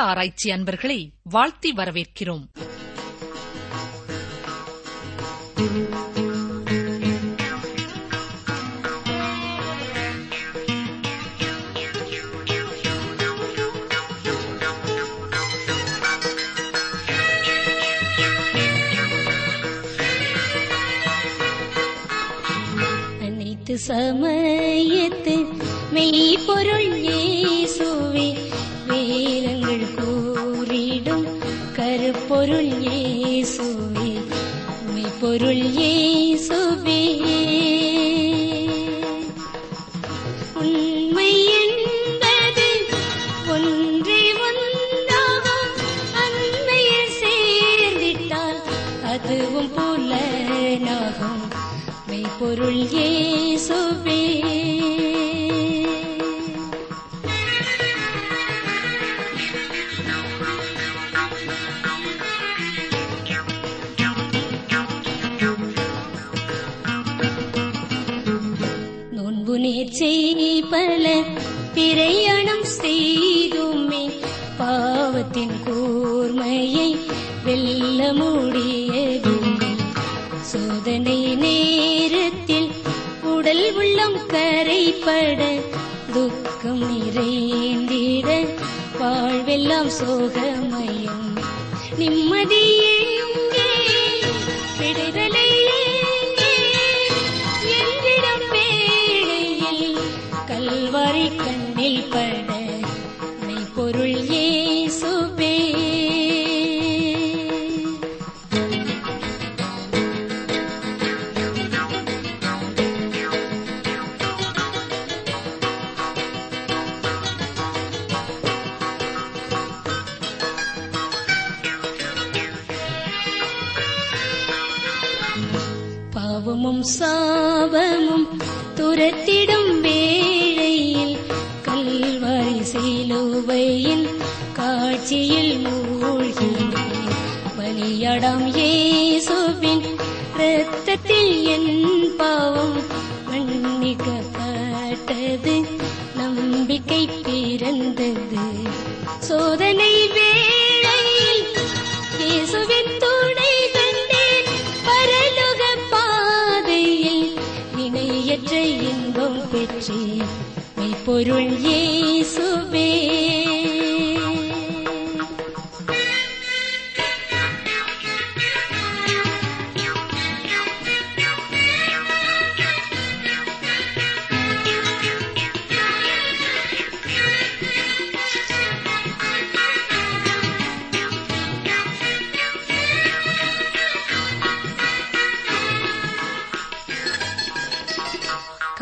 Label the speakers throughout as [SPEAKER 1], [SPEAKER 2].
[SPEAKER 1] ஆராய்ச்சி அன்பர்களை வாழ்த்தி வரவேற்கிறோம்.
[SPEAKER 2] அனைத்து சமயத்து மெய்ப்பொருள் ஏசு மெய்ப்பொருள் இயேசுவே நேர்ச்சை பல பிரயாணம் செய்துமே பாவத்தின் கூர்மையை வெல்ல முடியவில்லை சோதனை நேரத்தில் உடல் உள்ளம் கரைப்பட துக்கம் நிறைந்திட வாழ்வெல்லாம் சோகமயம். நிம்மதி எங்கே? விடுதலை பாவமும் சாபமும் துரத்திடும் வேளையில் கல்வாரி சிலுவையின் காட்சியில் மூழ்கினேன். பலியடம் இயேசுவின் இரத்தத்தில் என் பாவம் மன்னிக்கப்பட்டது. நம்பிக்கை பிறந்தது. சோதனை வேளையில் இயேசுவின் மெய்ப்பொருள் இயேசுவே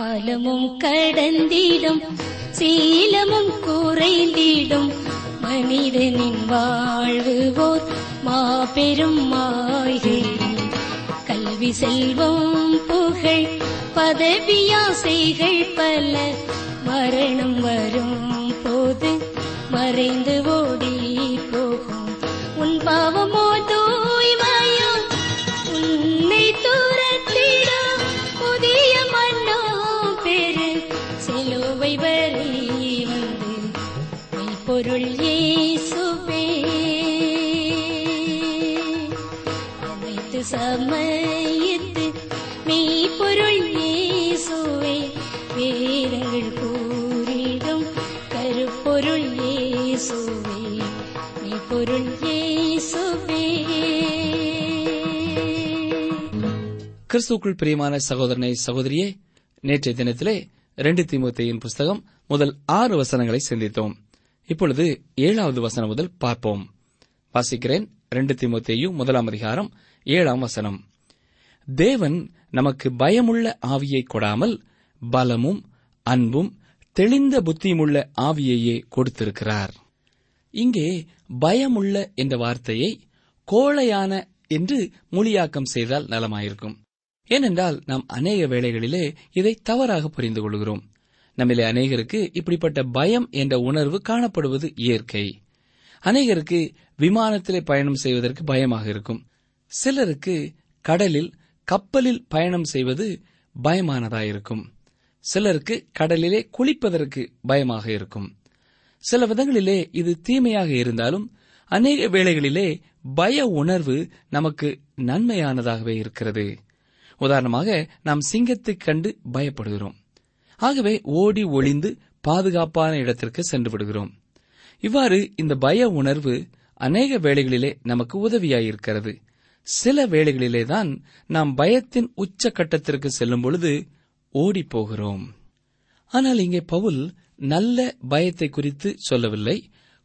[SPEAKER 2] காலமும் கடந்திடும் சீலமும் குறைந்திடும். மனிதனின் வாழ்வு ஓர் மாபெரும் மாயை. கல்வி செல்வம் புகழ் பதவியாசைகள் பல. மரணம் வரும் போது மறைந்து பூரிதம் கருப்பொருள் இயேசுவே மெய்ப்பொருள்
[SPEAKER 3] கிறிஸ்துக்குள் பிரியமான சகோதரனை சகோதரியே நேற்றைய தினத்திலே ரெண்டு திமுத்தையின் புஸ்தகம் முதல் ஆறு வசனங்களை சிந்தித்தோம். இப்பொழுது ஏழாவது வசனம் முதல் பார்ப்போம். வாசிக்கிறேன் ரெண்டு திமுத்தையும் முதலாம் அதிகாரம் ஏழாம் வசனம். தேவன் நமக்கு பயமுள்ள ஆவியை கொடாமல் பலமும் அன்பும் தெளிந்த புத்தியுமுள்ள ஆவியையே கொடுத்திருக்கிறார். இங்கே பயமுள்ள என்ற வார்த்தையை கோழையான என்று மொழியாக்கம் செய்தால் நலமாயிருக்கும். ஏனென்றால் நாம் அநேக வேளைகளிலே இதை தவறாக புரிந்து கொள்கிறோம். நம்மிலே அநேகருக்கு இப்படிப்பட்ட பயம் என்ற உணர்வு காணப்படுவது இயற்கை. அநேகருக்கு விமானத்திலே பயணம் செய்வதற்கு பயமாக இருக்கும். சிலருக்கு கடலில் கப்பலில் பயணம் செய்வது பயமானதாயிருக்கும். சிலருக்கு கடலிலே குளிப்பதற்கு பயமாக இருக்கும். சில விதங்களிலே இது தீமையாக இருந்தாலும் அநேக வேளைகளிலே பய உணர்வு நமக்கு நன்மையானதாகவே இருக்கிறது. உதாரணமாக நாம் சிங்கத்தை கண்டு பயப்படுகிறோம். ஆகவே ஓடி ஒளிந்து பாதுகாப்பான இடத்திற்கு சென்று விடுகிறோம். இவ்வாறு இந்த பய உணர்வு அநேக வேளைகளிலே நமக்கு உதவியாயிருக்கிறது. சில வேளைகளிலேதான் நாம் பயத்தின் உச்சக்கட்டத்திற்கு செல்லும் பொழுது ஓடிப் போகிறோம் ஆனால் இங்கே பவுல் நல்ல பயத்தை குறித்து சொல்லவில்லை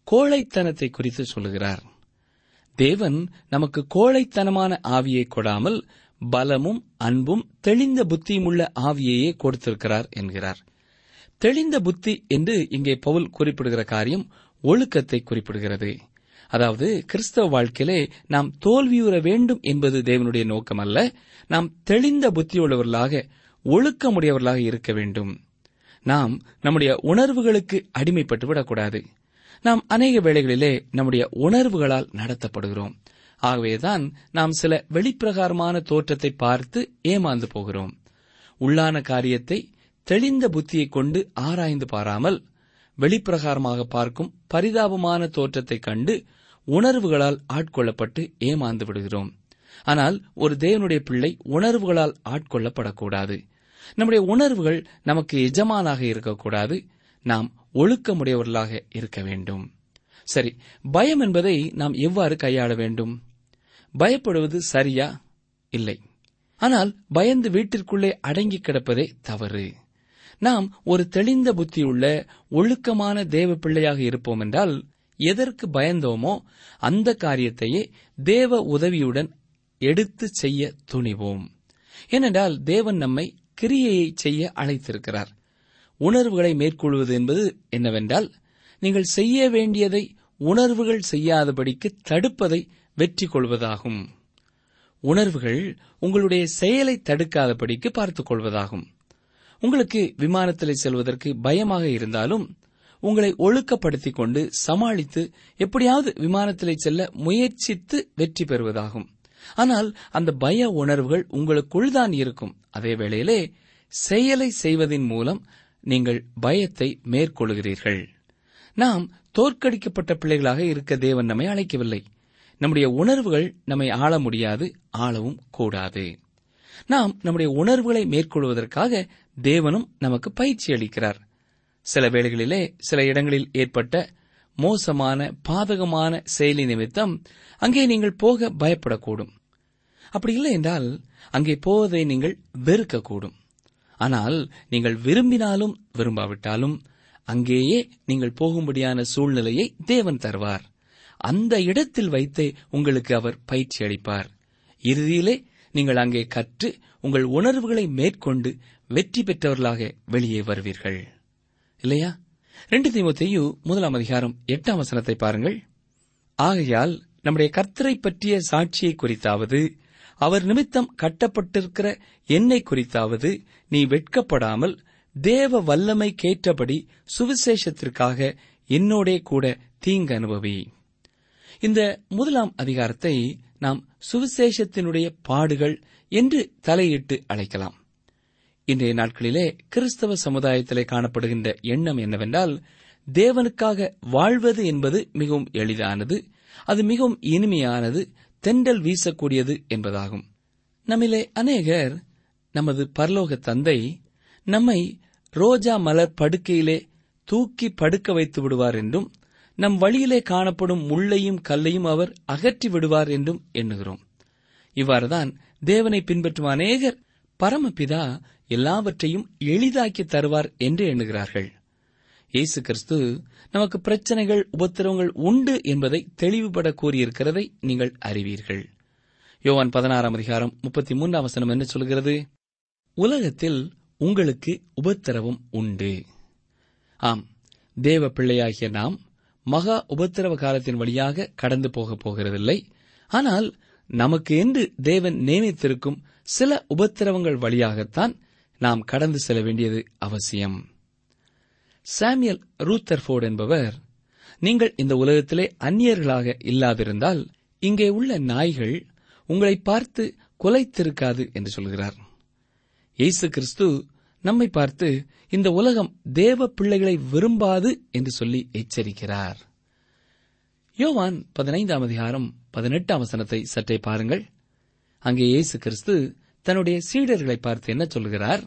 [SPEAKER 3] கோழைத்தனத்தை குறித்து சொல்லுகிறார். தேவன் நமக்கு கோழைத்தனமான ஆவியை கொடாமல் பலமும் அன்பும் தெளிந்த புத்தியுமுள்ள ஆவியையே கொடுத்திருக்கிறார் என்கிறார். தெளிந்த புத்தி என்று இங்கே பவுல் குறிப்பிடுகிற காரியம் ஒழுக்கத்தை குறிப்பிடுகிறது. அதாவது கிறிஸ்தவ வாழ்க்கையிலே நாம் தோல்வியுற வேண்டும் என்பது தேவனுடைய நோக்கம் அல்ல நாம் தெளிந்த புத்தியுள்ளவர்களாக ஒழுக்கமுடையவர்களாக இருக்க வேண்டும். நாம் நம்முடைய உணர்வுகளுக்கு அடிமைப்பட்டு விடக்கூடாது. நாம் அநேக வேளைகளிலே நம்முடைய உணர்வுகளால் நடத்தப்படுகிறோம். ஆகவேதான் நாம் சில வெளிப்பிரகாரமான தோற்றத்தை பார்த்து ஏமாந்து போகிறோம். உள்ளான காரியத்தை தெளிந்த புத்தியைக் கொண்டு ஆராய்ந்து பாராமல் வெளிப்பிரகாரமாக பார்க்கும் பரிதாபமான தோற்றத்தைக் கண்டு உணர்வுகளால் ஆட்கொள்ளப்பட்டு ஏமாந்து விடுகிறோம். ஆனால் ஒரு தேவனுடைய பிள்ளை உணர்வுகளால் ஆட்கொள்ளப்படக்கூடாது. நம்முடைய உணர்வுகள் நமக்கு எஜமானாக இருக்கக்கூடாது. நாம் ஒழுக்கமுடையவர்களாக இருக்க வேண்டும். சரி பயம் என்பதை நாம் எவ்வாறு கையாள வேண்டும்? பயப்படுவது சரியா? இல்லை. ஆனால் பயந்து வீட்டிற்குள்ளே அடங்கி கிடப்பதே தவறு. நாம் ஒரு தெளிந்த புத்தியுள்ள ஒழுக்கமான தேவ பிள்ளையாக இருப்போம் என்றால் எதற்கு பயந்தோமோ அந்த காரியத்தையே தேவ உதவியுடன் எடுத்து செய்ய துணிவோம். ஏனென்றால் தேவன் நம்மை கிரியையை செய்ய அழைத்திருக்கிறார். உணர்வுகளை மேற்கொள்வது என்பது என்னவென்றால் நீங்கள் செய்ய வேண்டியதை உணர்வுகள் செய்யாதபடிக்கு தடுப்பதை வெற்றி கொள்வதாகும். உணர்வுகள் உங்களுடைய செயலை தடுக்காதபடிக்கு பார்த்துக் கொள்வதாகும். உங்களுக்கு விமானத்தில் செல்வதற்கு பயமாக இருந்தாலும் உங்களை ஒழுக்கப்படுத்திக் கொண்டு சமாளித்து எப்படியாவது விமானத்திலே செல்ல முயற்சித்து வெற்றி பெறுவதாகும். ஆனால் அந்த பய உணர்வுகள் உங்களுக்குள் தான் இருக்கும். அதே வேளையிலே செயலை செய்வதின் மூலம் நீங்கள் பயத்தை மேற்கொள்கிறீர்கள். நாம் தோற்கடிக்கப்பட்ட பிள்ளைகளாக இருக்க தேவன் நம்மை அழைக்கவில்லை. நம்முடைய உணர்வுகள் நம்மை ஆள முடியாது ஆளவும் கூடாது. நாம் நம்முடைய உணர்வுகளை மேற்கொள்வதற்காக தேவனும் நமக்கு பயிற்சி அளிக்கிறார். சில வேளைகளிலே சில இடங்களில் ஏற்பட்ட மோசமான பாதகமான செயலி நிமித்தம் அங்கே நீங்கள் போக பயப்படக்கூடும். அப்படி இல்லை என்றால் அங்கே போவதை நீங்கள் வெறுக்கக்கூடும். ஆனால் நீங்கள் விரும்பினாலும் விரும்பாவிட்டாலும் அங்கேயே நீங்கள் போகும்படியான சூழ்நிலையை தேவன் தருவார். அந்த இடத்தில் வைத்தே உங்களுக்கு அவர் பயிற்சி அளிப்பார். இறுதியிலே நீங்கள் அங்கே கற்று உங்கள் உணர்வுகளை மேற்கொண்டு வெற்றி பெற்றவர்களாக வெளியே வருவீர்கள். இல்லையா? ரெண்டு தீமோத்தேயு முதலாம் அதிகாரம் எட்டாம் வசனத்தை பாருங்கள். ஆகையால் நம்முடைய கர்த்தரை பற்றிய சாட்சியை குறித்தாவது அவர் நிமித்தம் கட்டப்பட்டிருக்கிற என்னை குறித்தாவது நீ வெட்கப்படாமல் தேவ வல்லமை கேட்டபடி சுவிசேஷத்திற்காக என்னோடே கூட தீங்கு அனுபவி. இந்த முதலாம் அதிகாரத்தை நாம் சுவிசேஷத்தினுடைய பாடுகள் என்று தலையிட்டு அழைக்கலாம். இன்றைய நாட்களிலே கிறிஸ்தவ சமுதாயத்திலே காணப்படுகின்ற எண்ணம் என்னவென்றால் தேவனுக்காக வாழ்வது என்பது மிகவும் எளிதானது அது மிகவும் இனிமையானது தென்றல் வீசக்கூடியது என்பதாகும். நம்மிலே அநேகர் நமது பரலோக தந்தை நம்மை ரோஜா மலர் படுக்கையிலே தூக்கி படுக்க வைத்து விடுவார் என்றும் நம் வழியிலே காணப்படும் முள்ளையும் கல்லையும் அவர் அகற்றி விடுவார் என்றும் எண்ணுகிறோம். இவ்வாறுதான் தேவனை பின்பற்றும் அநேகர் பரமபிதா எல்லாவற்றையும் எளிதாக்கி தருவார் என்று எண்ணுகிறார்கள். இயேசு கிறிஸ்து நமக்கு பிரச்சனைகள் உபத்திரவங்கள் உண்டு என்பதை தெளிவுபட கூறியிருக்கிறதை நீங்கள் அறிவீர்கள். யோவான் பதினாறாம் அதிகாரம் முப்பத்தி மூன்றாம் வசனம் என்ன சொல்கிறது? உலகத்தில் உங்களுக்கு உபத்திரவம் உண்டு. ஆம் தேவ பிள்ளையாகிய நாம் மகா உபத்திரவ காலத்தின் வழியாக கடந்து போகப் போகிறதில்லை. ஆனால் நமக்கு என்று தேவன் நியமித்திருக்கும் சில உபத்திரவங்கள் வழியாகத்தான் நாம் கடந்து செல்ல வேண்டியது அவசியம். சாமியல் ரூத்தர்ஃபோர்ட் என்பவர் நீங்கள் இந்த உலகத்திலே அந்நியர்களாக இல்லாதிருந்தால் இங்கே உள்ள நாய்கள் உங்களை பார்த்து குலைத்திருக்காது என்று சொல்கிறார். இயேசு கிறிஸ்து நம்மை பார்த்து இந்த உலகம் தேவ பிள்ளைகளை விரும்பாது என்று சொல்லி எச்சரிக்கிறார். யோவான் பதினைந்தாம் அதிகாரம் பதினெட்டாம் வசனத்தை சற்றே பாருங்கள். அங்கே இயேசு கிறிஸ்து தன்னுடைய சீடர்களை பார்த்து என்ன சொல்கிறார்?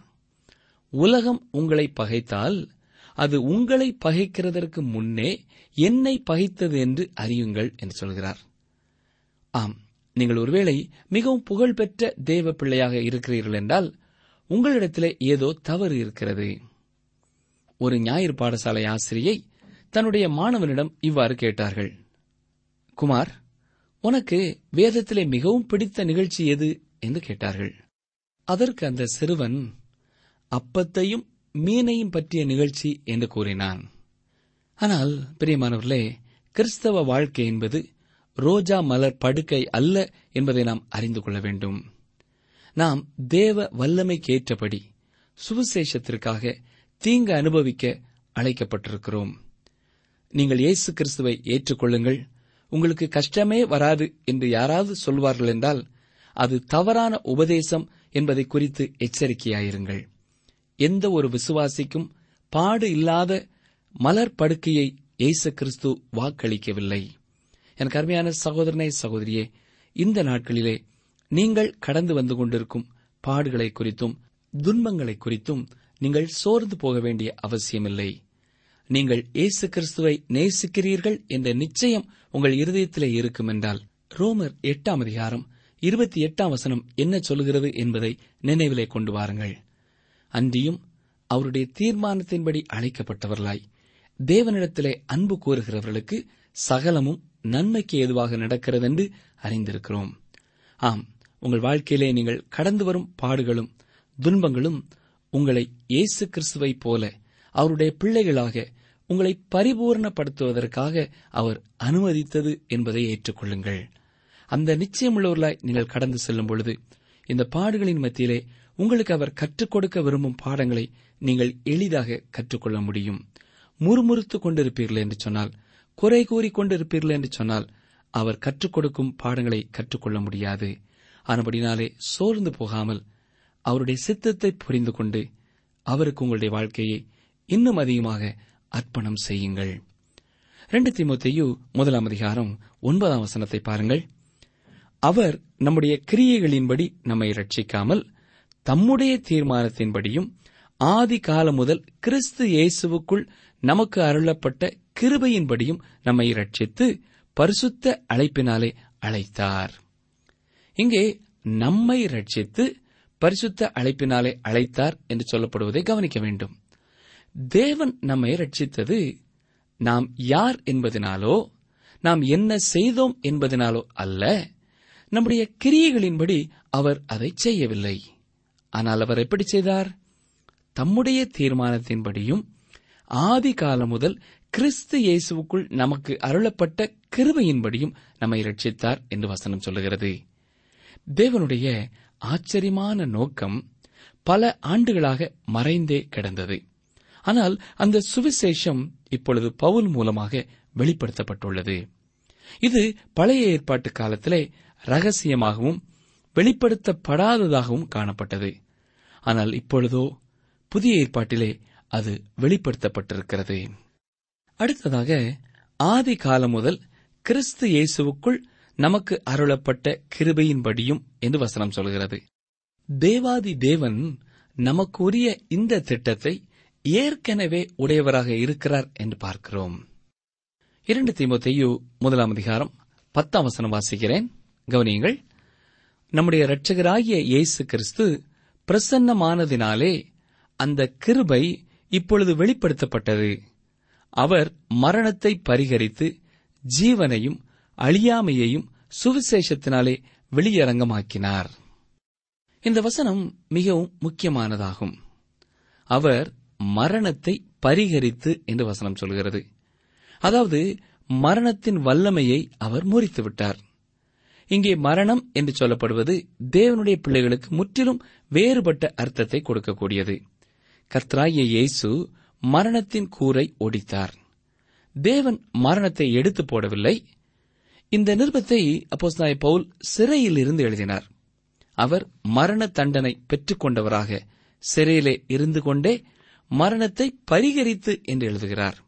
[SPEAKER 3] உலகம் உங்களை பகைத்தால் அது உங்களை பகைக்கிறதற்கு முன்னே என்னை பகைத்தது என்று அறியுங்கள் என்று சொல்கிறார். ஆம் நீங்கள் ஒருவேளை மிகவும் புகழ்பெற்ற தேவ பிள்ளையாக இருக்கிறீர்கள் என்றால் உங்களிடத்திலே ஏதோ தவறு இருக்கிறது. ஒரு ஞாயிறு பாடசாலை ஆசிரியை தன்னுடைய மாணவனிடம் இவ்வாறு கேட்டார்கள். குமார் உனக்கு வேதத்திலே மிகவும் பிடித்த நிகழ்ச்சி எது? என்று கேட்டார்கள். அதற்கு அந்த சிறுவன் அப்பத்தையும் மீனையும் பற்றிய நிகழ்ச்சி என்று கூறினான். ஆனால் பிரியமானவர்களே கிறிஸ்தவ வாழ்க்கை என்பது ரோஜா மலர் படுக்கை அல்ல என்பதை நாம் அறிந்து கொள்ள வேண்டும். நாம் தேவ வல்லமைக்கு ஏற்றபடி சுவிசேஷத்திற்காக தீங்கு அனுபவிக்க அழைக்கப்பட்டிருக்கிறோம். நீங்கள் இயேசு கிறிஸ்துவை ஏற்றுக்கொள்ளுங்கள். உங்களுக்கு கஷ்டமே வராது என்று யாராவது சொல்வார்கள் என்றால் அது தவறான உபதேசம் என்பதை குறித்து எச்சரிக்கையாயிருங்கள். எந்த ஒரு விசுவாசிக்கும் பாடு இல்லாத மலர் படுக்கையை இயேசு கிறிஸ்து வாக்களிக்கவில்லை. எனக்கு அருமையான சகோதரனே சகோதரியே இந்த நாட்களிலே நீங்கள் கடந்து வந்து கொண்டிருக்கும் பாடுகளை குறித்தும் துன்பங்களை குறித்தும் நீங்கள் சோர்ந்து போக வேண்டிய அவசியமில்லை. நீங்கள் இயேசு கிறிஸ்துவை நேசிக்கிறீர்கள் என்ற நிச்சயம் உங்கள் இருதயத்திலே இருக்கும் என்றால் ரோமர் எட்டாம் அதிகாரம் இருபத்தி எட்டாம் வசனம் என்ன சொல்கிறது என்பதை நினைவிலே கொண்டு வாருங்கள். அன்றியும் அவருடைய தீர்மானத்தின்படி அழைக்கப்பட்டவர்களாய் தேவனிடத்திலே அன்பு கூறுகிறவர்களுக்கு சகலமும் நன்மைக்கு ஏதுவாக நடக்கிறது என்று அறிந்திருக்கிறோம். ஆம் உங்கள் வாழ்க்கையிலே நீங்கள் கடந்து வரும் பாடுகளும் துன்பங்களும் உங்களை இயேசு கிறிஸ்துவை போல அவருடைய பிள்ளைகளாக உங்களை பரிபூர்ணப்படுத்துவதற்காக அவர் அனுமதித்தது என்பதை ஏற்றுக்கொள்ளுங்கள். அந்த நிச்சயமுள்ளவர்களாய் நீங்கள் கடந்து செல்லும் பொழுது இந்த பாடுகளின் மத்தியிலே உங்களுக்கு அவர் கற்றுக் கொடுக்க விரும்பும் பாடங்களை நீங்கள் எளிதாக கற்றுக்கொள்ள முடியும். முறுமுறுத்துக் கொண்டிருப்பீர்கள் என்று சொன்னால் குறை கூறி கொண்டிருப்பீர்கள் என்று சொன்னால் அவர் கற்றுக் கொடுக்கும் பாடங்களை கற்றுக்கொள்ள முடியாது. ஆனபடினாலே சோர்ந்து போகாமல் அவருடைய சித்தத்தை புரிந்து கொண்டு அவருக்கு உங்களுடைய வாழ்க்கையை இன்னும் அதிகமாக அர்ப்பணம் செய்யுங்கள். ரெண்டு திமுத்தையு முதலாம் அதிகாரம் ஒன்பதாம் வசனத்தை பாருங்கள். அவர் நம்முடைய கிரியைகளின்படி நம்மை ரட்சிக்காமல் தம்முடைய தீர்மானத்தின்படியும் ஆதி காலம் முதல் கிறிஸ்து இயேசுவுக்குள் நமக்கு அருளப்பட்ட கிருபையின்படியும் நம்மை ரட்சித்து பரிசுத்த அழைப்பினாலே அழைத்தார். இங்கே நம்மை ரட்சித்து பரிசுத்த அழைப்பினாலே அழைத்தார் என்று சொல்லப்படுவதை கவனிக்க வேண்டும். தேவன் நம்மை ரட்சித்தது நாம் யார் என்பதனாலோ நாம் என்ன செய்தோம் என்பதனாலோ அல்ல நம்முடைய கிரியைகளின்படி அவர் அதை செய்யவில்லை. ஆனால் அவர் எப்படி செய்தார்? தம்முடைய தீர்மானத்தின்படியும் ஆதி காலம் முதல் கிறிஸ்து இயேசுவுக்குள் நமக்கு அருளப்பட்ட கிருபையின்படியும் நம்மை ரட்சித்தார் என்று வசனம் சொல்லுகிறது. தேவனுடைய ஆச்சரியமான நோக்கம் பல ஆண்டுகளாக மறைந்தே கிடந்தது. ஆனால் அந்த சுவிசேஷம் இப்பொழுது பவுல் மூலமாக வெளிப்படுத்தப்பட்டுள்ளது. இது பழைய ஏற்பாட்டு காலத்திலே ரகசியமாகவும் வெளிப்படுத்தப்படாததாகவும் காணப்பட்டது. ஆனால் இப்பொழுதோ புதிய ஏற்பாட்டிலே அது வெளிப்படுத்தப்பட்டிருக்கிறது. அடுத்ததாக ஆதி காலம் முதல் கிறிஸ்து இயேசுவுக்குள் நமக்கு அருளப்பட்ட கிருபையின்படியும் என்று வசனம் சொல்கிறது. தேவாதி தேவன் நமக்குரிய இந்த திட்டத்தை ஏற்கனவே உடையவராக இருக்கிறார் என்று பார்க்கிறோம். இரண்டு தீமத்தையு முதலாம் அதிகாரம் பத்தாம் வசனம் வாசிக்கிறேன். கவனியுங்கள். நம்முடைய இரட்சகராகிய இயேசு கிறிஸ்து பிரசன்னமானதினாலே அந்த கிருபை இப்பொழுது வெளிப்படுத்தப்பட்டது. அவர் மரணத்தை பரிகரித்து ஜீவனையும் அழியாமையையும் சுவிசேஷத்தினாலே வெளியரங்கமாக்கினார். இந்த வசனம் மிகவும் முக்கியமானதாகும். அவர் மரணத்தை பரிகரித்து என்று வசனம் சொல்கிறது. அதாவது மரணத்தின் வல்லமையை அவர் முறித்து விட்டார் இங்கே மரணம் என்று சொல்லப்படுவது தேவனுடைய பிள்ளைகளுக்கு முற்றிலும் வேறுபட்ட அர்த்தத்தை கொடுக்கக்கூடியது. கத்ராய இயேசு மரணத்தின் கூரை ஒடித்தார். தேவன் மரணத்தை எடுத்து போடவில்லை. இந்த நிருபத்தை அப்போஸ்தலனாய பவுல் சிறையில் இருந்து எழுதினார். அவர் மரண தண்டனை பெற்றுக்கொண்டவராக சிறையிலே இருந்து கொண்டே மரணத்தை பரிகரித்து என்று எழுதுகிறார்.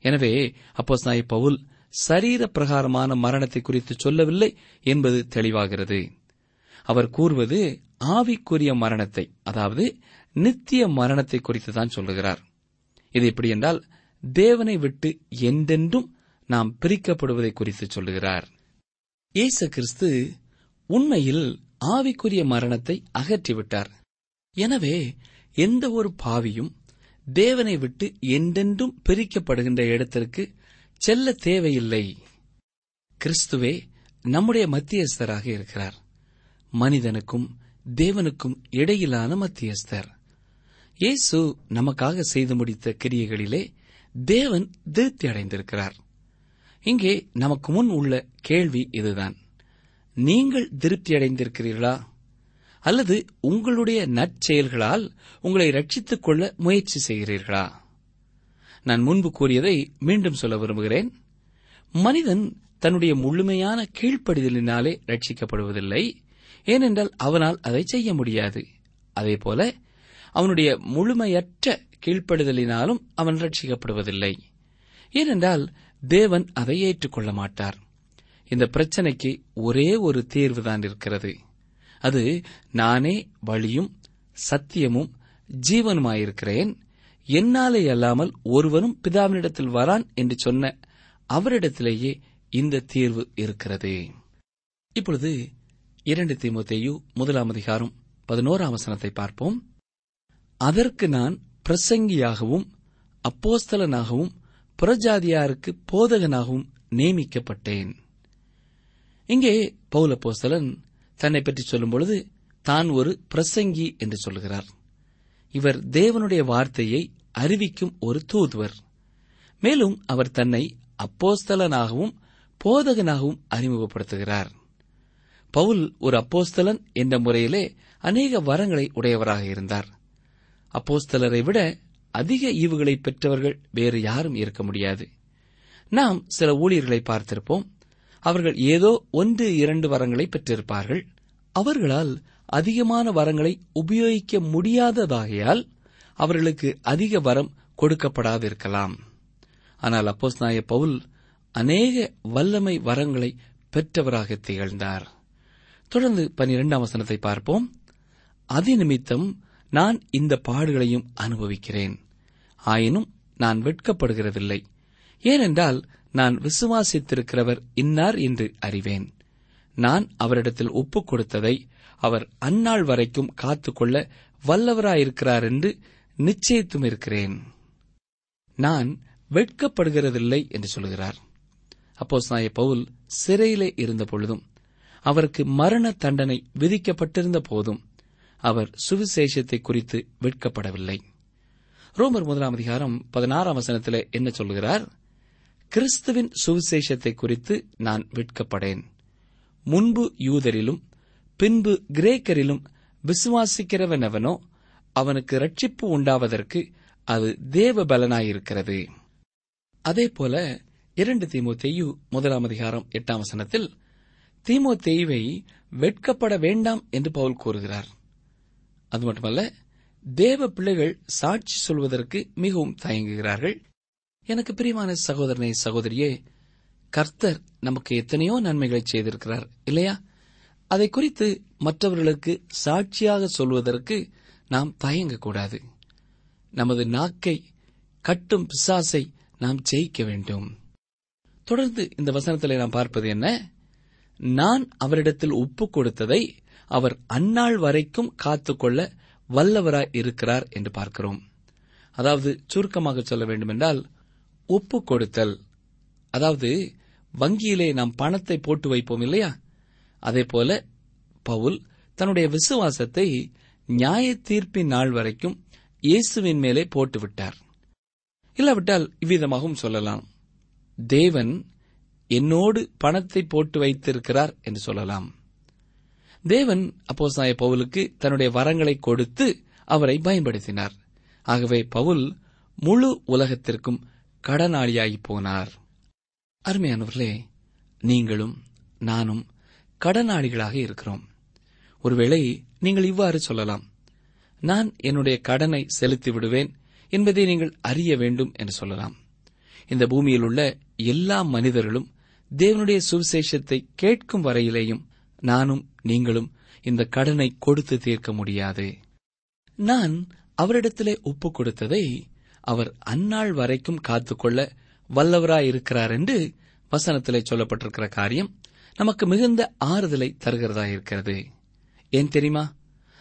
[SPEAKER 3] எனவே அப்போஸ்தலனாய பவுல் சரீர பிரகாரமான மரணத்தை குறித்து சொல்லவில்லை என்பது தெளிவாகிறது. அவர் கூறுவது ஆவிக்குரிய மரணத்தை அதாவது நித்திய மரணத்தை குறித்து தான் சொல்லுகிறார். இது எப்படி என்றால் தேவனை விட்டு என்றென்றும் நாம் பிரிக்கப்படுவதை குறித்து சொல்லுகிறார். இயேசு கிறிஸ்து உண்மையில் ஆவிக்குரிய மரணத்தை அகற்றிவிட்டார். எனவே எந்த ஒரு பாவியும் தேவனை விட்டு என்றென்றும் பிரிக்கப்படுகின்ற இடத்திற்கு செல்ல தேவையில்லை. கிறிஸ்துவே நம்முடைய மத்தியஸ்தராக இருக்கிறார். மனிதனுக்கும் தேவனுக்கும் இடையிலான மத்தியஸ்தர். இயேசு நமக்காக செய்து முடித்த கிரியைகளிலே தேவன் திருப்தி அடைந்திருக்கிறார். இங்கே நமக்கு முன் உள்ள கேள்வி இதுதான். நீங்கள் திருப்தி அடைந்திருக்கிறீர்களா? அல்லது உங்களுடைய நற்செயல்களால் உங்களை ரட்சித்துக் கொள்ள முயற்சி செய்கிறீர்களா? நான் முன்பு கூறியதை மீண்டும் சொல்ல விரும்புகிறேன். மனிதன் தன்னுடைய முழுமையான கீழ்ப்படிதலினாலே ரட்சிக்கப்படுவதில்லை. ஏனென்றால் அவனால் அதை செய்ய முடியாது. அதேபோல அவனுடைய முழுமையற்ற கீழ்ப்படுதலினாலும் அவன் ரட்சிக்கப்படுவதில்லை. ஏனென்றால் தேவன் அதை ஏற்றுக்கொள்ள மாட்டார். இந்த பிரச்சனைக்கு ஒரே ஒரு தீர்வுதான் இருக்கிறது. அது நானே வழியும் சத்தியமும் ஜீவனுமாயிருக்கிறேன். என்னாலே அல்லாமல் ஒருவனும் பிதாவினிடத்தில் வரான் என்று சொன்ன அவரிடத்திலேயே இந்த தீர்வு இருக்கிறது. இப்பொழுது இரண்டு திமுத்தையு முதலாம் அதிகாரம் பதினோராம் வசனத்தை பார்ப்போம். அதற்கு நான் பிரசங்கியாகவும் அப்போஸ்தலனாகவும் புறஜாதியாருக்கு போதகனாகவும் நியமிக்கப்பட்டேன். இங்கே பௌலப்போஸ்தலன் போஸ்தலன் தன்னை பற்றி சொல்லும்பொழுது தான் ஒரு பிரசங்கி என்று சொல்கிறார் இவர் தேவனுடைய வார்த்தையை அறிவிக்கும் ஒரு தூதுவர். மேலும் அவர் தன்னை அப்போஸ்தலனாகவும் போதகனாகவும் அறிமுகப்படுத்துகிறார். பவுல் ஒரு அப்போஸ்தலன் என்ற முறையிலே அநேக வரங்களை உடையவராக இருந்தார். அப்போஸ்தலரை விட அதிக ஈவுகளை பெற்றவர்கள் வேறு யாரும் இருக்க முடியாது. நாம் சில ஊழியர்களை பார்த்திருப்போம். அவர்கள் ஏதோ ஒன்று இரண்டு வரங்களை பெற்றிருப்பார்கள். அவர்களால் அதிகமான வரங்களை உபயோகிக்க முடியாததாகையால் அவர்களுக்கு அதிக வரம் கொடுக்கப்படாதிருக்கலாம். ஆனால் அப்போஸ் நாய பவுல் அநேக வல்லமை வரங்களை பெற்றவராக திகழ்ந்தார். தொடர்ந்து பனிரெண்டாம் வசனத்தை பார்ப்போம். அதிநிமித்தம் நான் இந்த பாடுகளையும் அனுபவிக்கிறேன். ஆயினும் நான் வெட்கப்படுகிறதில்லை. ஏனென்றால் நான் விசுவாசித்திருக்கிறவர் இன்னார் என்று அறிவேன். நான் அவரிடத்தில் ஒப்புக் கொடுத்ததை அவர் அந்நாள் வரைக்கும் காத்துக்கொள்ள வல்லவராயிருக்கிறார் என்று நிச்சயித்தும் இருக்கிறேன். நான் வெட்கப்படுகிறதில்லை என்று சொல்கிறார். அப்போஸ் நாய பவுல் சிறையிலே இருந்த பொழுதும் அவருக்கு மரண தண்டனை விதிக்கப்பட்டிருந்த போதும் அவர் சுவிசேஷத்தை குறித்து வெட்கப்படவில்லை. ரோமர் முதலாம் அதிகாரம் பதினாறாம் வசனத்தில் என்ன சொல்கிறார்? கிறிஸ்துவின் சுவிசேஷத்தை குறித்து நான் வெட்கப்படேன். முன்பு யூதரிலும் பின்பு கிரேக்கரிலும் விசுவாசிக்கிறவனவனோ அவனுக்கு ரட்சிப்பு உண்டாவதற்கு அது தேவ பலனாயிருக்கிறது அதேபோல இரண்டு தீமோத்தேயு முதலாம் அதிகாரம் எட்டாம் வசனத்தில் தீமோத்தேயுவை வெட்கப்பட வேண்டாம் என்று பவுல் கூறுகிறார். அது மட்டுமல்ல தேவ பிள்ளைகள் சாட்சி சொல்வதற்கு மிகவும் தயங்குகிறார்கள். எனக்கு பிரியமான சகோதரனை சகோதரியே கர்த்தர் நமக்கு எத்தனையோ நன்மைகளை செய்திருக்கிறார் இல்லையா? அதை குறித்து மற்றவர்களுக்கு சாட்சியாக சொல்வதற்கு நாம் தயங்கக்கூடாது. நமது நாக்கை கட்டும் பிசாசை நாம் ஜெயிக்க வேண்டும். தொடர்ந்து இந்த வசனத்தில் நாம் பார்ப்பது என்ன? நான் அவரிடத்தில் ஒப்பு கொடுத்ததை அவர் அந்நாள் வரைக்கும் காத்துக்கொள்ள வல்லவராய் இருக்கிறார் என்று பார்க்கிறோம். அதாவது சுருக்கமாக சொல்ல வேண்டுமென்றால் ஒப்பு கொடுத்தல். அதாவது வங்கியிலே நாம் பணத்தை போட்டு வைப்போம் இல்லையா? அதே போல பவுல் தன்னுடைய விசுவாசத்தை நியாய தீர்ப்பின் நாள் வரைக்கும் இயேசுவின் மேலே போட்டுவிட்டார். இல்லாவிட்டால் இவ்விதமாகவும் சொல்லலாம். தேவன் என்னோடு பணத்தை போட்டு வைத்திருக்கிறார் என்று சொல்லலாம். தேவன் அப்போஸ்தாய பவுலுக்கு தன்னுடைய வரங்களை கொடுத்து அவரை பயன்படுத்தினார். ஆகவே பவுல் முழு உலகத்திற்கும் கடனாளியாகி போனார். அருமையானவர்களே நீங்களும் நானும் கடனாளிகளாக இருக்கிறோம். ஒருவேளை நீங்கள் இவ்வாறு சொல்லலாம் நான் என்னுடைய கடனை செலுத்தி விடுவேன் என்பதை நீங்கள் அறிய வேண்டும் என்று சொல்லலாம். இந்த பூமியில் உள்ள எல்லா மனிதர்களும் தேவனுடைய சுவிசேஷத்தை கேட்கும் வரையிலேயும் நானும் நீங்களும் இந்த கடனை கொடுத்து தீர்க்க முடியாது. நான் அவரிடத்திலே ஒப்புக் கொடுத்ததை அவர் அந்நாள் வரைக்கும் காத்துக்கொள்ள வல்லவராயிருக்கிறார் என்று வசனத்திலே சொல்லப்பட்டிருக்கிற காரியம் நமக்கு மிகுந்த ஆறுதலை தருகிறதா இருக்கிறது ஏன் தெரியுமா?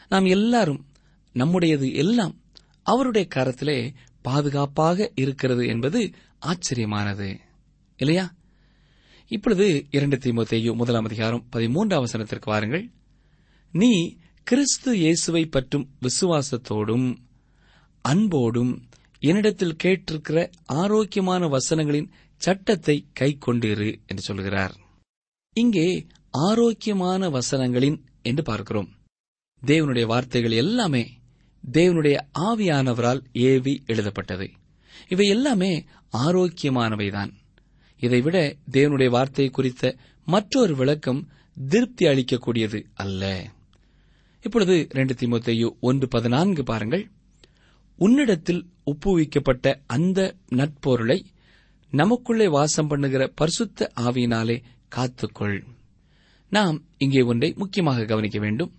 [SPEAKER 3] நாம் எல்லாரும் நம்முடையது எல்லாம் அவருடைய கரத்திலே பாதுகாப்பாக இருக்கிறது என்பது ஆச்சரியமானது. இல்லையா? இப்பொழுது இரண்டு தீமோத்தேயு முதலாம் அதிகாரம் பதிமூன்றாம் வசனத்திற்கு வாருங்கள். நீ கிறிஸ்து இயேசுவை பற்றும் விசுவாசத்தோடும் அன்போடும் என்னிடத்தில் கேட்டிருக்கிற ஆரோக்கியமான வசனங்களின் சட்டத்தை கை கொண்டிரு என்று சொல்கிறார். இங்கே ஆரோக்கியமான வசனங்களின் என்று பார்க்கிறோம். தேவனுடைய வார்த்தைகள் எல்லாமே தேவனுடைய ஆவியானவரால் ஏவி எழுதப்பட்டது. இவை எல்லாமே ஆரோக்கியமானவைதான். இதைவிட தேவனுடைய வார்த்தை குறித்த மற்றொரு விளக்கம் திருப்தி அளிக்கக்கூடியது அல்ல. இப்பொழுது ரெண்டு திமுத்தையு ஒன்று பதினான்கு பாருங்கள். உன்னிடத்தில் ஒப்புவிக்கப்பட்ட அந்த நட்பொருளை நமக்குள்ளே வாசம் பண்ணுகிற பரிசுத்த ஆவியினாலே காத்துக்கொள். நாம் இங்கே ஒன்றை முக்கியமாக கவனிக்க வேண்டும்.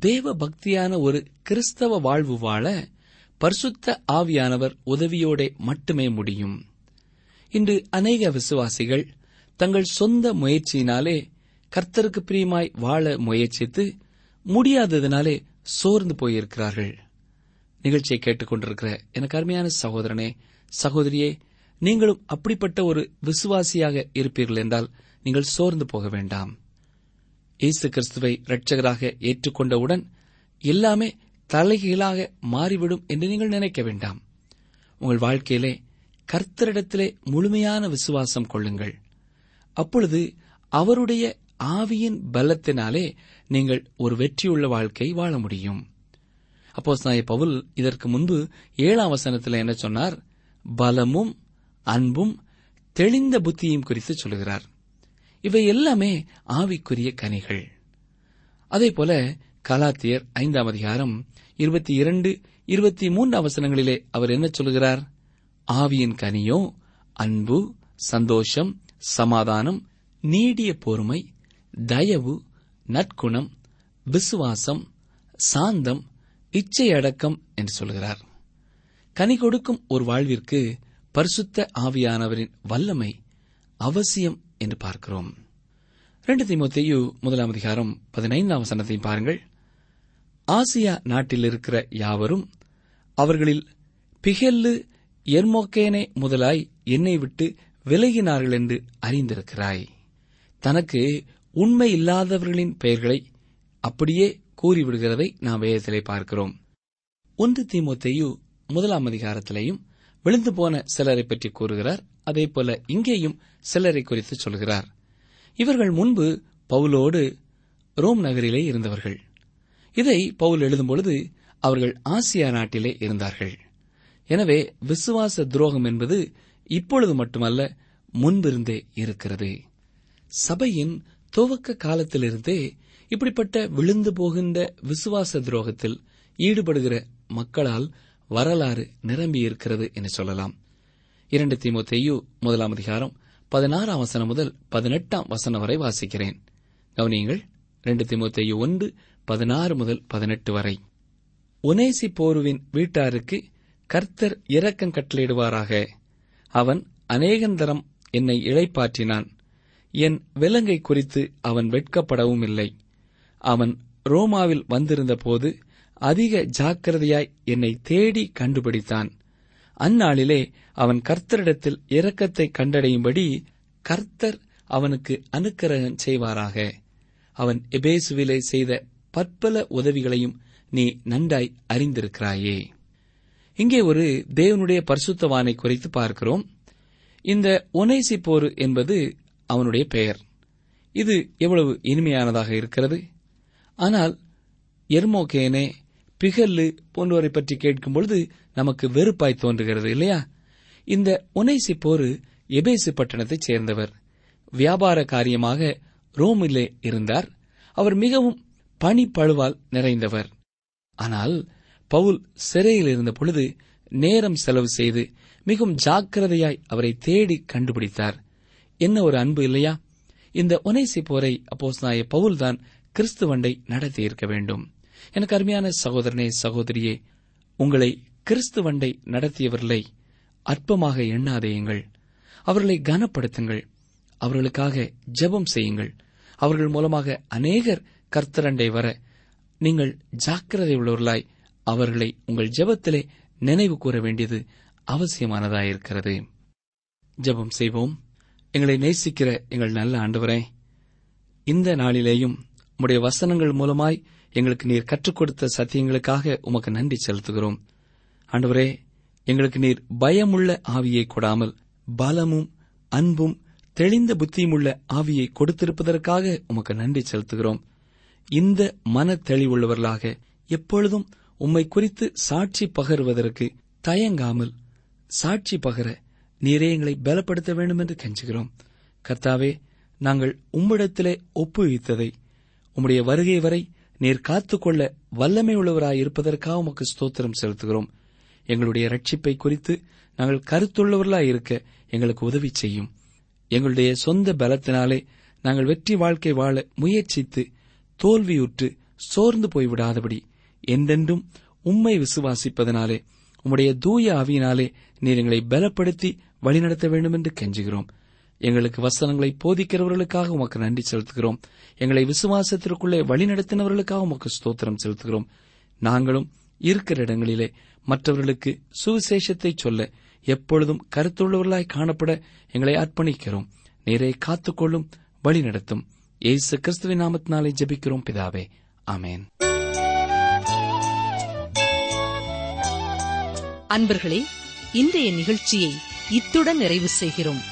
[SPEAKER 3] தேவ பக்தியான ஒரு கிறிஸ்தவ வாழ்வு வாழ பரிசுத்த ஆவியானவர் உதவியோடே மட்டுமே முடியும். இன்று அநேக விசுவாசிகள் தங்கள் சொந்த முயற்சியினாலே கர்த்தருக்கு பிரியமாய் வாழ முயற்சித்து முடியாததினாலே சோர்ந்து போயிருக்கிறார்கள். நிகழ்ச்சியை கேட்டுக்கொண்டிருக்கிற எனக்கு அருமையான சகோதரனே சகோதரியே நீங்களும் அப்படிப்பட்ட ஒரு விசுவாசியாக இருப்பீர்கள் என்றால் நீங்கள் சோர்ந்து போக வேண்டாம். இயேசு கிறிஸ்துவை இரட்சகராக ஏற்றுக்கொண்டவுடன் எல்லாமே தலைகீழாக மாறிவிடும் என்று நீங்கள் நினைக்க வேண்டாம். உங்கள் வாழ்க்கையிலே கர்த்தரிடத்திலே முழுமையான விசுவாசம் கொள்ளுங்கள். அப்பொழுது அவருடைய ஆவியின் பலத்தினாலே நீங்கள் ஒரு வெற்றியுள்ள வாழ்க்கை வாழ முடியும். அப்போ பவுல் இதற்கு முன்பு ஏழாம் வசனத்தில் என்ன சொன்னார்? பலமும் அன்பும் தெளிந்த புத்தியும் குறித்து சொல்கிறார் இவை எல்லாமே ஆவிக்குரிய கனிகள். அதேபோல கலாத்தியர் ஐந்தாம் அதிகாரம் இருபத்தி இரண்டு இருபத்தி மூன்று அவசரங்களிலே அவர் என்ன சொல்கிறார் ஆவியின் கனியோ அன்பு சந்தோஷம் சமாதானம் நீடிய பொறுமை தயவு நற்குணம் விசுவாசம் சாந்தம் இச்சையடக்கம் என்று சொல்கிறார் கனி கொடுக்கும் ஒரு வாழ்விற்கு பரிசுத்த ஆவியானவரின் வல்லமை அவசியம் என்று பார்க்கிறோம். ரெண்டு திமுத்தையு முதலாம் அதிகாரம் பதினைந்தாம் வசனத்தை பாருங்கள். ஆசியா நாட்டில் இருக்கிற யாவரும் அவர்களில் பிகெல்லு எர்மோக்கேனே முதலாய் என்னை விட்டு விலகினார்கள் என்று அறிந்திருக்கிறாய். தனக்கு உண்மை இல்லாதவர்களின் பெயர்களை அப்படியே கூறிவிடுகிறதை நாம் வேதத்திலே பார்க்கிறோம். ஒன்று திமுத்தையு முதலாம் அதிகாரத்திலேயும் விழுந்து போன சிலரை பற்றி கூறுகிறார். அதேபோல இங்கேயும் சிலரை குறித்து சொல்கிறார். இவர்கள் முன்பு பவுலோடு ரோம் நகரிலே இருந்தவர்கள். இதை பவுல் எழுதும்பொழுது அவர்கள் ஆசியா நாட்டிலே இருந்தார்கள். எனவே விசுவாச துரோகம் என்பது இப்பொழுது மட்டுமல்ல முன்பிருந்தே இருக்கிறது. சபையின் துவக்க காலத்திலிருந்தே இப்படிப்பட்ட விழுந்து போகின்ற விசுவாச துரோகத்தில் ஈடுபடுகிற மக்களால் வரலாறு நிரம்பியிருக்கிறது என சொல்லலாம். இரண்டு திமுத்தையு முதலாம் அதிகாரம் பதினாறாம் வசனம் முதல் பதினெட்டாம் வசனம் வரை வாசிக்கிறேன். கவனியங்கள் இரண்டு திமுத்தையு ஒன்று பதினாறு முதல் பதினெட்டு வரை. ஒனேசி போருவின் வீட்டாருக்கு கர்த்தர் இரக்கம் கட்டளையிடுவாராக. அவன் அநேகந்தரம் என்னை இழைப்பாற்றினான் என் விலங்கை குறித்து அவன் வெட்கப்படவும் இல்லை அவன் ரோமாவில் வந்திருந்தபோது அதிக ஜாக்கிரதையாய் என்னை தேடி கண்டுபிடித்தான். அந்நாளிலே அவன் கர்த்தரிடத்தில் இரக்கத்தை கண்டடையும்படி கர்த்தர் அவனுக்கு அனுக்கிரகம் செய்வாராக. அவன் எபேசுவிலே செய்த பற்பல உதவிகளையும் நீ நன்றாய் அறிந்திருக்கிறாயே. இங்கே ஒரு தேவனுடைய பரிசுத்தவானை குறித்து பார்க்கிறோம். இந்த ஒனேசிப்போரு என்பது அவனுடைய பெயர். இது எவ்வளவு இனிமையானதாக இருக்கிறது. ஆனால் எர்மோகேனே பிகல்லு போன்றவரை பற்றி கேட்கும் பொழுது நமக்கு வெறுப்பாய் தோன்றுகிறது இல்லையா? இந்த ஒனைசிப்போரு எபேசு பட்டணத்தைச் சேர்ந்தவர். வியாபார காரியமாக ரோமிலே இருந்தார். அவர் மிகவும் பணிப்பழுவால் நிறைந்தவர். ஆனால் பவுல் சிறையில் இருந்த பொழுது நேரம் செலவு செய்து மிகவும் ஜாக்கிரதையாய் அவரை தேடி கண்டுபிடித்தார். என்ன ஒரு அன்பு இல்லையா? இந்த ஒனைசி போரை அப்போஸ்நாய பவுல்தான் கிறிஸ்துவண்டை நடத்தியிருக்க வேண்டும். எனக்கு அருமையான சகோதரனே சகோதரியே உங்களை கிறிஸ்துவண்டை நடத்தியவர்களை அற்பமாக எண்ணாதேயுங்கள் அவர்களை கனப்படுத்துங்கள். அவர்களுக்காக ஜெபம் செய்யுங்கள். அவர்கள் மூலமாக அநேகர் கர்த்தரண்டை வர நீங்கள் ஜாக்கிரதை உள்ளவர்களாய் அவர்களை உங்கள் ஜெபத்திலே நினைவு கூற வேண்டியது அவசியமானதாயிருக்கிறது. ஜெபம் செய்வோம். எங்களை நேசிக்கிற எங்கள் நல்ல ஆண்டவரே இந்த நாளிலேயும் உம்முடைய வசனங்கள் மூலமாய் எங்களுக்கு நீர் கற்றுக் கொடுத்த சத்தியங்களுக்காக உமக்கு நன்றி செலுத்துகிறோம். ஆண்டவரே எங்களுக்கு நீர் பயமுள்ள ஆவியை கொடாமல் பலமும் அன்பும் தெளிந்த புத்தியுமுள்ள ஆவியை கொடுத்திருப்பதற்காக உமக்கு நன்றி செலுத்துகிறோம். இந்த மன தெளிவுள்ளவர்களாக எப்பொழுதும் உம்மை குறித்து சாட்சி பகருவதற்கு தயங்காமல் சாட்சி பகர நீரே எங்களை பலப்படுத்த வேண்டும் என்று கெஞ்சுகிறோம். கர்த்தாவே நாங்கள் உம்மிடத்திலே ஒப்புவித்ததை உம்முடைய வருகை வரை நீர் காத்துக்கொள்ள வல்லமையுள்ளவராய் இருப்பதற்காக உமக்கு ஸ்தோத்திரம் செலுத்துகிறோம். எங்களுடைய ரட்சிப்பை குறித்து நாங்கள் கருத்துள்ளவர்களாய் இருக்க எங்களுக்கு உதவி செய்யும். எங்களுடைய சொந்த பலத்தினாலே நாங்கள் வெற்றி வாழ்க்கை வாழ முயற்சித்து தோல்வியுற்று சோர்ந்து போய்விடாதபடி என்றென்றும் உம்மை விசுவாசிப்பதனாலே உம்முடைய தூய ஆவியினாலே நீர் எங்களை பலப்படுத்தி வழிநடத்த வேண்டும் என்று கெஞ்சுகிறோம். எங்களுக்கு வசனங்களை போதிக்கிறவர்களுக்காக உமக்கு நன்றி செலுத்துகிறோம். எங்களை விசுவாசத்திற்குள்ளே வழிநடத்தினவர்களுக்காக உமக்கு ஸ்தோத்திரம் செலுத்துகிறோம். நாங்களும் இருக்கிற இடங்களிலே மற்றவர்களுக்கு சுவிசேஷத்தை சொல்ல எப்பொழுதும் கருத்துள்ளவர்களாய் காணப்பட எங்களை அர்ப்பணிக்கிறோம். நீரை காத்துக்கொள்ளும் வழிநடத்தும். ஏசு கிறிஸ்துவின் நாமத்தினாலே ஜெபிக்கிறோம் பிதாவே. அமேன்
[SPEAKER 1] அன்பர்களே இன்றைய நிகழ்ச்சியை இத்துடன் நிறைவு செய்கிறோம்.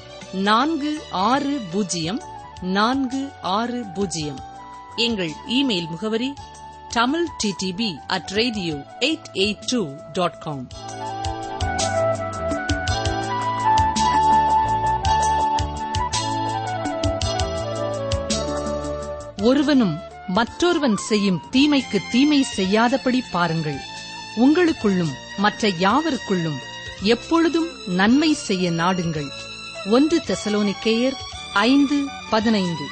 [SPEAKER 1] நான்கு ஆறு பூஜ்ஜியம் நான்கு ஆறு பூஜ்ஜியம். எங்கள் இமெயில் முகவரி Tamil D T P at radio eight eight two dot com ஒருவனும் மற்றொருவன் செய்யும் தீமைக்கு தீமை செய்யாதபடி பாருங்கள். உங்களுக்குள்ளும் மற்ற யாவருக்குள்ளும் எப்பொழுதும் நன்மை செய்ய நாடுங்கள். ஒன்று தெசலோனிக்கேயர் ஐந்து பதினைந்து.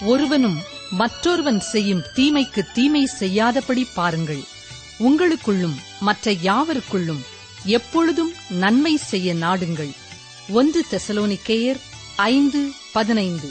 [SPEAKER 1] ஒருவனும் மற்றொருவன் செய்யும் தீமைக்கு தீமை செய்யாதபடி பாருங்கள். உங்களுக்குள்ளும் மற்ற யாவருக்குள்ளும் எப்பொழுதும் நன்மை செய்ய நாடுங்கள். ஒன்று தெசலோனிக்கேயர் ஐந்து பதினைந்து.